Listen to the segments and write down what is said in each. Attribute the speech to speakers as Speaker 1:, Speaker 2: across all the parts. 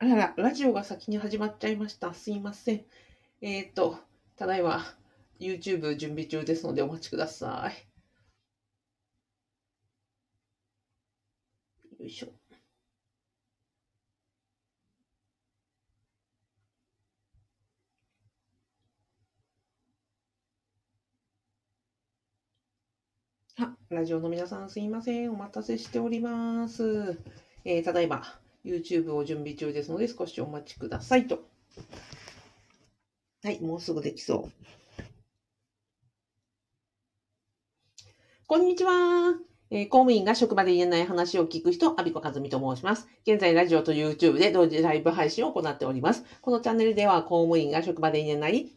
Speaker 1: あらら、ラジオが先に始まっちゃいました。すいません。えっ、ー、と、ただいま YouTube 準備中ですのでお待ちください。よいしょ。あ、ラジオの皆さんすいません。お待たせしております。えー、ただいま YouTube を準備中ですので少しお待ちくださいと。はい、もうすぐできそう。こんにちは。えー、公務員が職場で言えない話を聞く人、アビコカズミと申します。現在、ラジオと YouTube で同時ライブ配信を行っております。このチャンネルでは、公務員が職場で言えない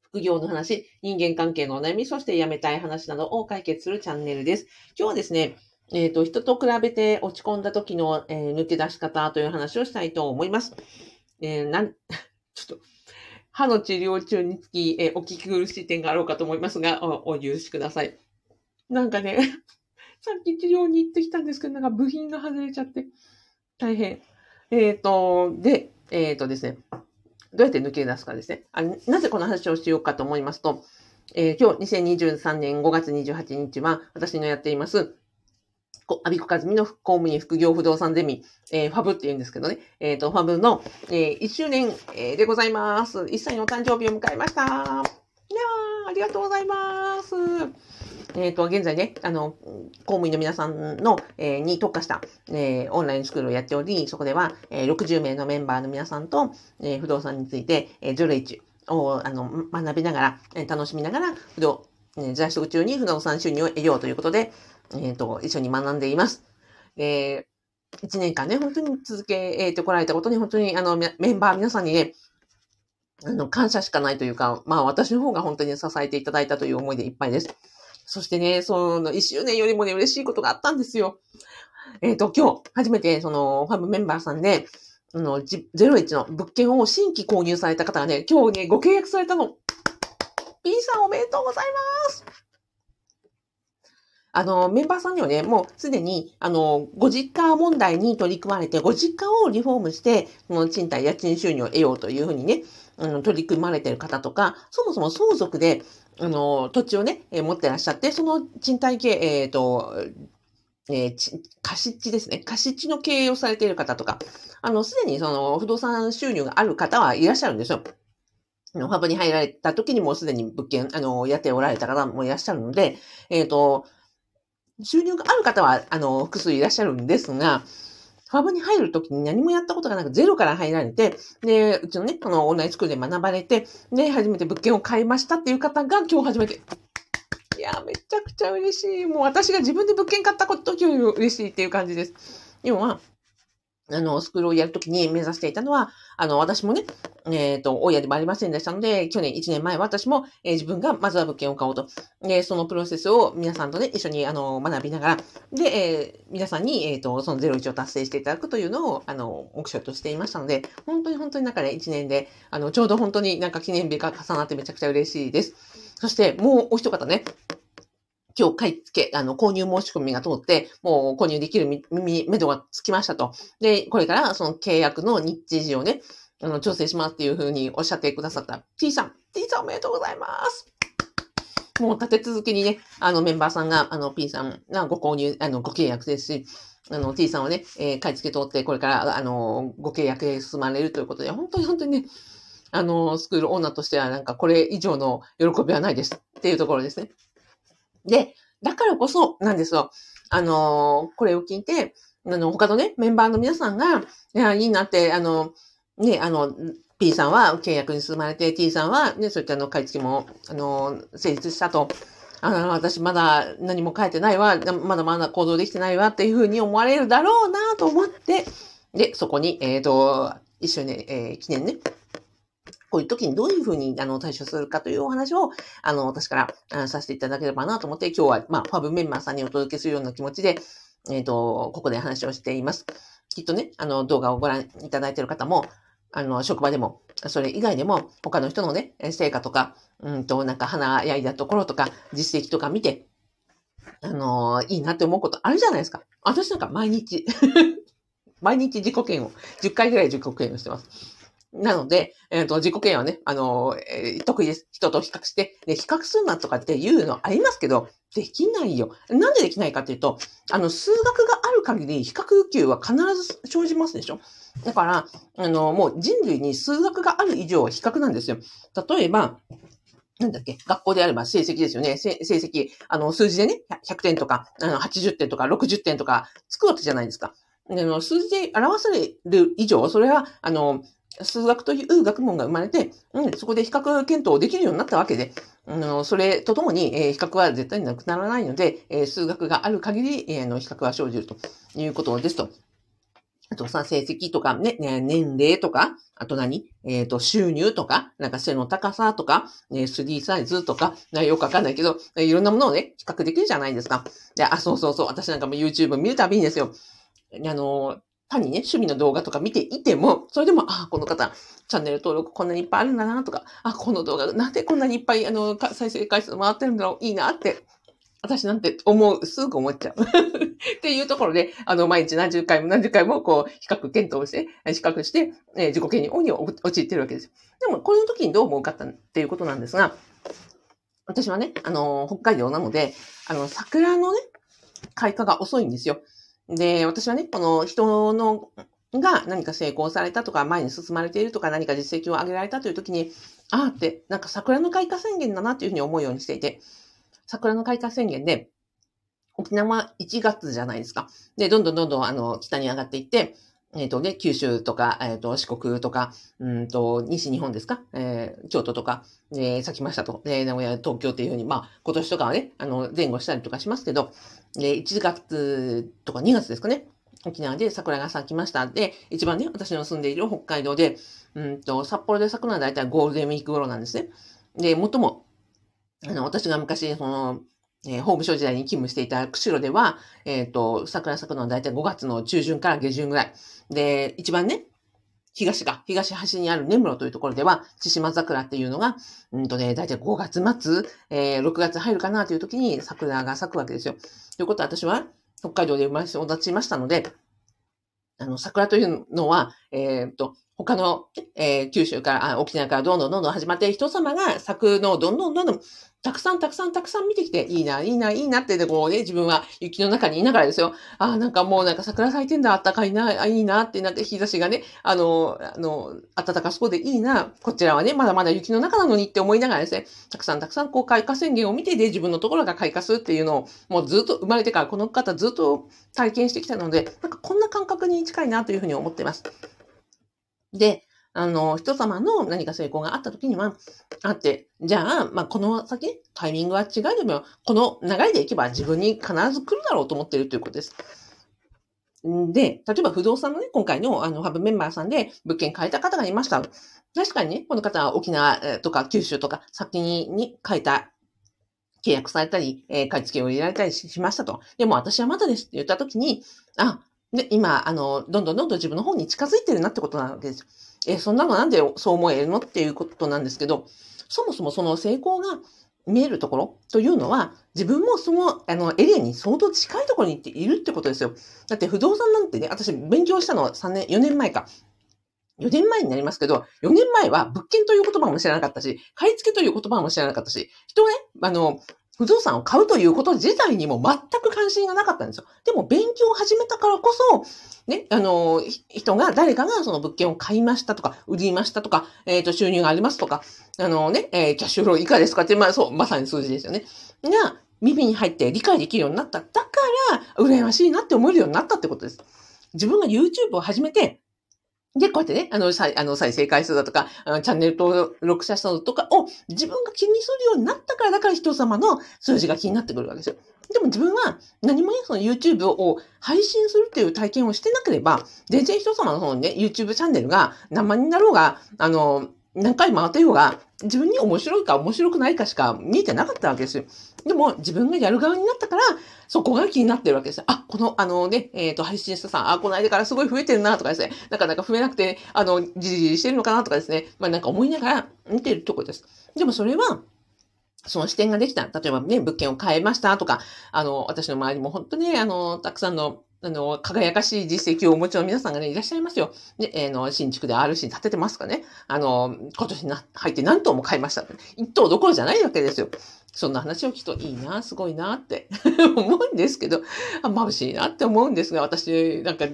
Speaker 1: 副業の話、人間関係のお悩み、そして辞めたい話などを解決するチャンネルです。今日はですね、えっ、ー、と、人と比べて落ち込んだ時の、えー、抜け出し方という話をしたいと思います。えー、なん、ちょっと、歯の治療中につき、えー、お聞き苦しい点があろうかと思いますが、お、お許しください。なんかね、さっき治療に行ってきたんですけど、なんか部品が外れちゃって、大変。えっ、ー、と、で、えっ、ー、とですね、どうやって抜け出すかですねあ。なぜこの話をしようかと思いますと、えー、今日2023年5月28日は私のやっていますアビコカズミの公務員副業不動産ゼミ、えー、ファブって言うんですけどね、えっ、ー、と、ファブの、えー、1周年、えー、でございます。1歳のお誕生日を迎えました。いやー、ありがとうございます。えっ、ー、と、現在ね、あの、公務員の皆さんの、えー、に特化した、えー、オンラインスクールをやっており、そこでは、えー、60名のメンバーの皆さんと、えー、不動産について、えー、ジョレイチを、あの、学びながら、えー、楽しみながら、不動、え、在職中に不動産収入を得ようということで、えっ、ー、と、一緒に学んでいます。えー、1年間ね、本当に続けてこられたことに、本当に、あの、メンバー皆さんにね、あの、感謝しかないというか、まあ私の方が本当に支えていただいたという思いでいっぱいです。そしてね、その1周年よりもね、嬉しいことがあったんですよ。えっ、ー、と、今日、初めて、その、ファブメンバーさんで、あの、01の物件を新規購入された方がね、今日ね、ご契約されたの。P さんおめでとうございますあの、メンバーさんにはね、もうすでに、あの、ご実家問題に取り組まれて、ご実家をリフォームして、この賃貸、家賃収入を得ようというふうにね、あの、取り組まれている方とか、そもそも相続で、あの、土地をね、え、持ってらっしゃって、その賃貸系、えっ、ー、と、えー、貸し地ですね。貸し地の経営をされている方とか、あの、すでにその不動産収入がある方はいらっしゃるんですよ。ファブに入られた時にもうすでに物件、あの、やっておられた方もいらっしゃるので、えっ、ー、と、収入がある方は、あの、複数いらっしゃるんですが、ファブに入るときに何もやったことがなくゼロから入られて、で、うちのね、このオンラインスクールで学ばれて、で、初めて物件を買いましたっていう方が今日初めて。いや、めちゃくちゃ嬉しい。もう私が自分で物件買ったことより嬉しいっていう感じです。要は、あの、スクールをやるときに目指していたのは、あの、私もね、えっ、ー、と、親でもありませんでしたので、去年1年前私も、えー、自分がまずは物件を買おうと。で、そのプロセスを皆さんとね、一緒に、あの、学びながら、で、えー、皆さんに、えっ、と、その01を達成していただくというのを、あの、目標としていましたので、本当に本当に中で1年で、あの、ちょうど本当になんか記念日が重なってめちゃくちゃ嬉しいです。そして、もうお一方ね、今日買い付け、あの、購入申し込みが通って、もう購入できるみ、み、めどがつきましたと。で、これからその契約の日時をね、あの、調整しますっていうふうにおっしゃってくださった T さん。T さんおめでとうございます。もう立て続けにね、あのメンバーさんが、あの P さんがご購入、あの、ご契約ですし、あの T さんはね、えー、買い付け通って、これから、あの、ご契約へ進まれるということで、本当に本当にね、あの、スクールオーナーとしてはなんかこれ以上の喜びはないですっていうところですね。で、だからこそなんですよ。あの、これを聞いて、あの、他のね、メンバーの皆さんが、いや、いいなって、あの、ね、あの、P さんは契約に進まれて、T さんはね、そういったの買い付けも、あの、成立したと。あの、私まだ何も書いてないわ、まだまだ行動できてないわっていうふうに思われるだろうなと思って、で、そこに、えっ、ー、と、一緒に、えー、記念ね、こういう時にどういうふうにあの対処するかというお話を、あの、私からさせていただければなと思って、今日は、まあ、ファブメンバーさんにお届けするような気持ちで、えっ、ー、と、ここで話をしています。きっとね、あの、動画をご覧いただいている方も、あの、職場でも、それ以外でも、他の人のね、成果とか、うんと、なんか、花やいだところとか、実績とか見て、あの、いいなって思うことあるじゃないですか。私なんか毎日 毎日自己嫌悪。10回ぐらい自己嫌悪してます。なので、えっ、ー、と、自己嫌悪ね、あの、えー、得意です。人と比較して、ね、比較するなとかっていうのありますけど、できないよ。なんでできないかっていうと、あの、数学がある限り比較級は必ず生じますでしょだから、あの、もう人類に数学がある以上は比較なんですよ。例えば、なんだっけ、学校であれば成績ですよね。成績、あの、数字でね、100点とか、あの、80点とか、60点とか、つくわけじゃないですか。あの、数字で表される以上、それは、あの、数学という学問が生まれて、うん、そこで比較検討できるようになったわけで、あの、それとともに、えー、比較は絶対になくならないので、えー、数学がある限り、えー、の比較は生じるということですと。あとさ、成績とかね、年齢とか、あと何？えっ、ー、と、収入とか、なんか背の高さとか、ね、3サイズとか、よくわかんないけど、いろんなものをね、比較できるじゃないですか。で、あ、そうそうそう、私なんかも YouTube 見るたびにですよ。あの、単にね、趣味の動画とか見ていても、それでも、あ、この方、チャンネル登録こんなにいっぱいあるんだなとか、あ、この動画、なんでこんなにいっぱい、あの、再生回数回ってるんだろう、いいなって私なんて思う、すぐ思っちゃう。っていうところで、あの、毎日何十回も何十回も、こう、比較検討して、比較して、えー、自己嫌悪に陥ってるわけですよ。でも、この時にどう思うかっていうことなんですが、私はね、あの、北海道なので、あの、桜のね、開花が遅いんですよ。で、私はね、この人の、が何か成功されたとか、前に進まれているとか、何か実績を上げられたという時に、ああって、なんか桜の開花宣言だなというふうに思うようにしていて、桜の開花宣言で、沖縄1月じゃないですか。で、どんどんどんどん、あの、北に上がっていって、えっ、ー、とね、九州とか、えっ、ー、と、四国とか、うんと、西日本ですか？えー、京都とか、えー、咲きましたと。え名古屋、東京っていうふうに、まあ、今年とかはね、あの、前後したりとかしますけど、え1月とか2月ですかね？沖縄で桜が咲きました。で、一番ね、私の住んでいる北海道で、うんと、札幌で咲くのは大体ゴールデンウィーク頃なんですね。で、最もあの、私が昔、その、えー、法務省時代に勤務していた釧路では、えっ、ー、と、桜咲くのは大体5月の中旬から下旬ぐらい。で、一番ね、東が、東端にある根室というところでは、千島桜っていうのが、うんとね、だいたい5月末、えー、6月入るかなという時に桜が咲くわけですよ。ということは私は北海道で生まれ育ちましたので、あの、桜というのは、えっ、ー、と、他の、えー、九州から、あ沖縄からどんどんどんどん始まって人様が咲くのをどんどんどんどんたくさんたくさんたくさん見てきて、いいな、いいな、いいなって、で、こうね、自分は雪の中にいながらですよ。ああ、なんかもうなんか桜咲いてんだ、あったかいな、あいいなってなって、日差しがね、あの、あの、暖かそうでいいな、こちらはね、まだまだ雪の中なのにって思いながらですね、たくさんたくさんこう開花宣言を見てで、自分のところが開花するっていうのを、もうずっと生まれてからこの方ずっと体験してきたので、なんかこんな感覚に近いなというふうに思っています。で、あの、人様の何か成功があった時には、あって、じゃあ、まあ、この先、タイミングは違いでも、この流れでいけば自分に必ず来るだろうと思っているということです。で、例えば不動産のね、今回のあのハブメンバーさんで物件買えた方がいました。確かにね、この方は沖縄とか九州とか先に買えた契約されたり、えー、買い付けを入れられたりしましたと。でも私はまだですって言ったときに、あ、で、今、あの、どんどんどんどん自分の方に近づいてるなってことなわけですよ。え、そんなのなんでそう思えるのっていうことなんですけど、そもそもその成功が見えるところというのは、自分もその、あの、エリアに相当近いところに行っているってことですよ。だって不動産なんてね、私勉強したのは3年、4年前か。4年前になりますけど、4年前は物件という言葉も知らなかったし、買い付けという言葉も知らなかったし、人ね、あの、不動産を買うということ自体にも全く関心がなかったんですよ。でも勉強を始めたからこそ、ね、あの、人が、誰かがその物件を買いましたとか、売りましたとか、えっ、ー、と、収入がありますとか、あのね、えー、キャッシュフローいかがですかって、まあそう、まさに数字ですよね。が、耳に入って理解できるようになった。だから、羨ましいなって思えるようになったってことです。自分が YouTube を始めて、で、こうやってね、あの、再、あの、再生回数だとか、チャンネル登録者数とかを自分が気にするようになったから、だから人様の数字が気になってくるわけですよ。でも自分は何もね、その YouTube を配信するっていう体験をしてなければ、全然人様のそのね、YouTube チャンネルが何万人だろうが、あの、何回回ってようが、自分に面白いか面白くないかしか見えてなかったわけですよ。でも、自分がやる側になったから、そこが気になってるわけですよ。あ、この、あのね、えっ、ー、と、配信者さん、あ、この間からすごい増えてるなとかですね、なかなか増えなくて、あの、じりじりしてるのかなとかですね、まあなんか思いながら見てるところです。でもそれは、その視点ができた。例えばね、物件を買いましたとか、あの、私の周りも本当にね、あの、たくさんのあの、輝かしい実績をお持ちの皆さんがね、いらっしゃいますよ。で、えー、の、新築で RC 建ててますかね。あの、今年な、入って何棟も買いました。一棟どころじゃないわけですよ。そんな話を聞くといいな、すごいなって 思うんですけど、眩しいなって思うんですが、私、なんか、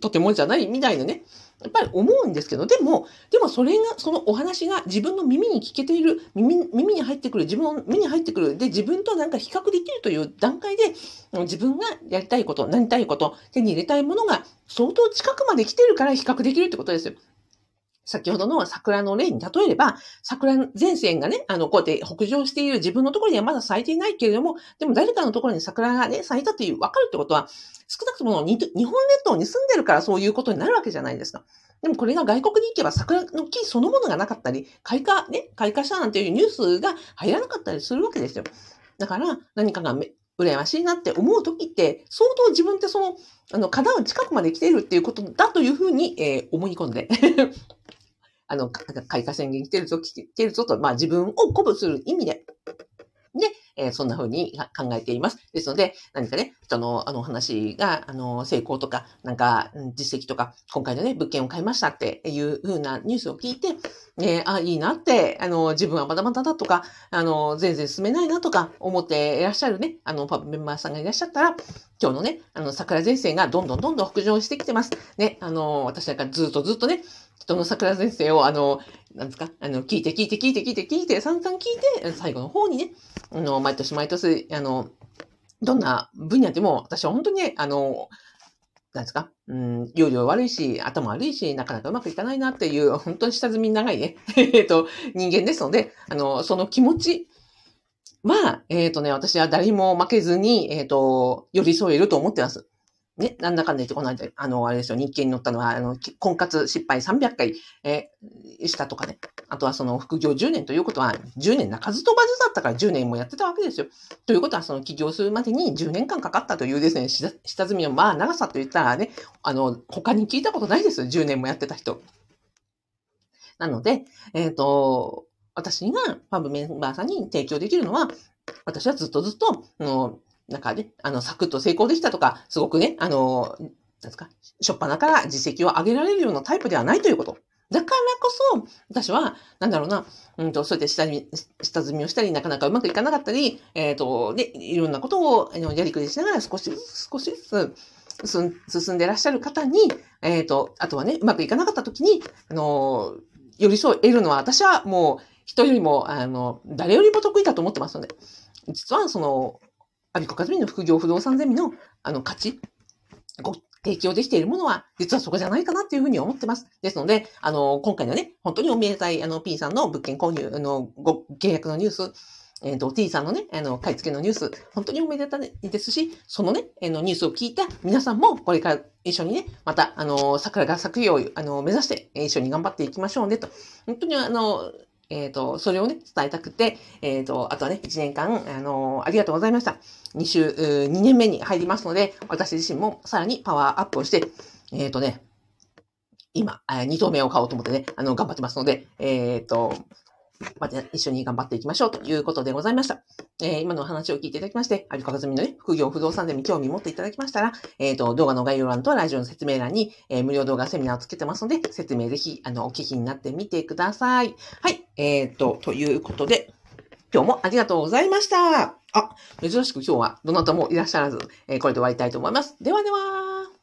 Speaker 1: とてもじゃないみたいなね。やっぱり思うんですけど、でも、でもそれが、そのお話が自分の耳に聞けている、耳耳に入ってくる、自分の目に入ってくる、で、自分となんか比較できるという段階で、自分がやりたいこと、なりたいこと、手に入れたいものが相当近くまで来てるから比較できるってことですよ。先ほどの桜の例に例えれば、桜前線がね、あの、こうやって北上している自分のところにはまだ咲いていないけれども、でも誰かのところに桜がね、咲いたという、わかるってことは、少なくとも日本列島に住んでるからそういうことになるわけじゃないですか。でもこれが外国に行けば桜の木そのものがなかったり、開花、ね、開花したなんていうニュースが入らなかったりするわけですよ。だから何かが羨ましいなって思う時って、相当自分ってその、あの、叶う近くまで来ているっていうことだというふうに、えー、思い込んで あの、開花宣言来てるぞ、来てるぞと、まあ自分を鼓舞する意味、で、えー、そんな風に考えています。ですので、何かね、人の、あの、話が、あの、成功とか、なんか、実績とか、今回のね、物件を買いましたっていう風なニュースを聞いて、ね、あ、いいなって、あの、自分はまだまだだとか、あの、全然進めないなとか、思っていらっしゃるね、あの、パブメンバーさんがいらっしゃったら、今日のね、あの、桜前線がどんどんどんどん北上してきてます。ね、あの、私だかずっとずっとね、人の桜前線を、あの、なんですか、あの、聞いて聞いて聞いて聞いて聞いて、散々聞いて、最後の方にね、あの、毎年毎年、あの、どんな分野でも、私は本当に、あの、なんですか、うん、容量悪いし、頭悪いし、なかなかうまくいかないなっていう、本当に下積み長いね、えっと、人間ですので、あの、その気持ちは、えっ、ー、とね、私は誰も負けずに、えっ、ー、と、寄り添えると思ってます。ね、なんだかんだ言ってこの間、あの、あれですよ、日経に載ったのは、あの、婚活失敗300回、えー、したとかね。あとはその副業10年ということは、10年鳴かず飛ばずだったから10年もやってたわけですよ。ということは、その起業するまでに10年間かかったというですね、下積みのまあ長さと言ったらね、あの、他に聞いたことないですよ、10年もやってた人。なので、えっ、ー、と、私がファブメンバーさんに提供できるのは、私はずっとずっと、あのなんかね、あの、サクッと成功できたとか、すごくね、あの、なんですか、しょっぱなから実績を上げられるようなタイプではないということ。だからこそ、私は、なんだろうな、うんと、そうやって下、下積みをしたり、なかなかうまくいかなかったり、えっ、ー、と、で、いろんなことを、あの、やりくりしながら少しずつ、少しずつ、進んでいらっしゃる方に、えっ、ー、と、あとはね、うまくいかなかった時に、あの、寄り添えるのは、私はもう、人よりも、あの、誰よりも得意だと思ってますので、実は、その、アビコカズミの副業不動産ゼミの、あの、価値、ご提供できているものは、実はそこじゃないかなっていうふうに思ってます。ですので、あの、今回のね、本当におめでたい、あの、P さんの物件購入、あの、ご、契約のニュース、えっ、ー、と、T さんのね、あの、買い付けのニュース、本当におめでたいですし、そのね、あの、ニュースを聞いた皆さんも、これから一緒にね、また、あの、桜が咲くよう、あの、目指して、一緒に頑張っていきましょうね、と。本当にあの、えっ、ー、と、それをね、伝えたくて、えっ、ー、と、あとはね、1年間、あのー、ありがとうございました。2週、2年目に入りますので、私自身もさらにパワーアップをして、えっ、とね、今、2頭目を買おうと思ってね、あの、頑張ってますので、えっ、と、また一緒に頑張っていきましょうということでございました。えー、今の話を聞いていただきまして、アルカカズミのね、副業不動産でも興味持っていただきましたら、えっ、ー、と、動画の概要欄とラジオの説明欄に、えー、無料動画セミナーをつけてますので、説明ぜひ、あの、お聞きになってみてください。はい。えっ、と、ということで、今日もありがとうございました。あ、珍しく今日はどなたもいらっしゃらず、えこれで終わりたいと思います。ではでは。